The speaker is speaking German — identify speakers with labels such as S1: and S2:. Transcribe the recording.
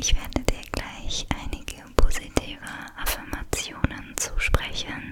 S1: Ich werde dir gleich einige positive Affirmationen zusprechen,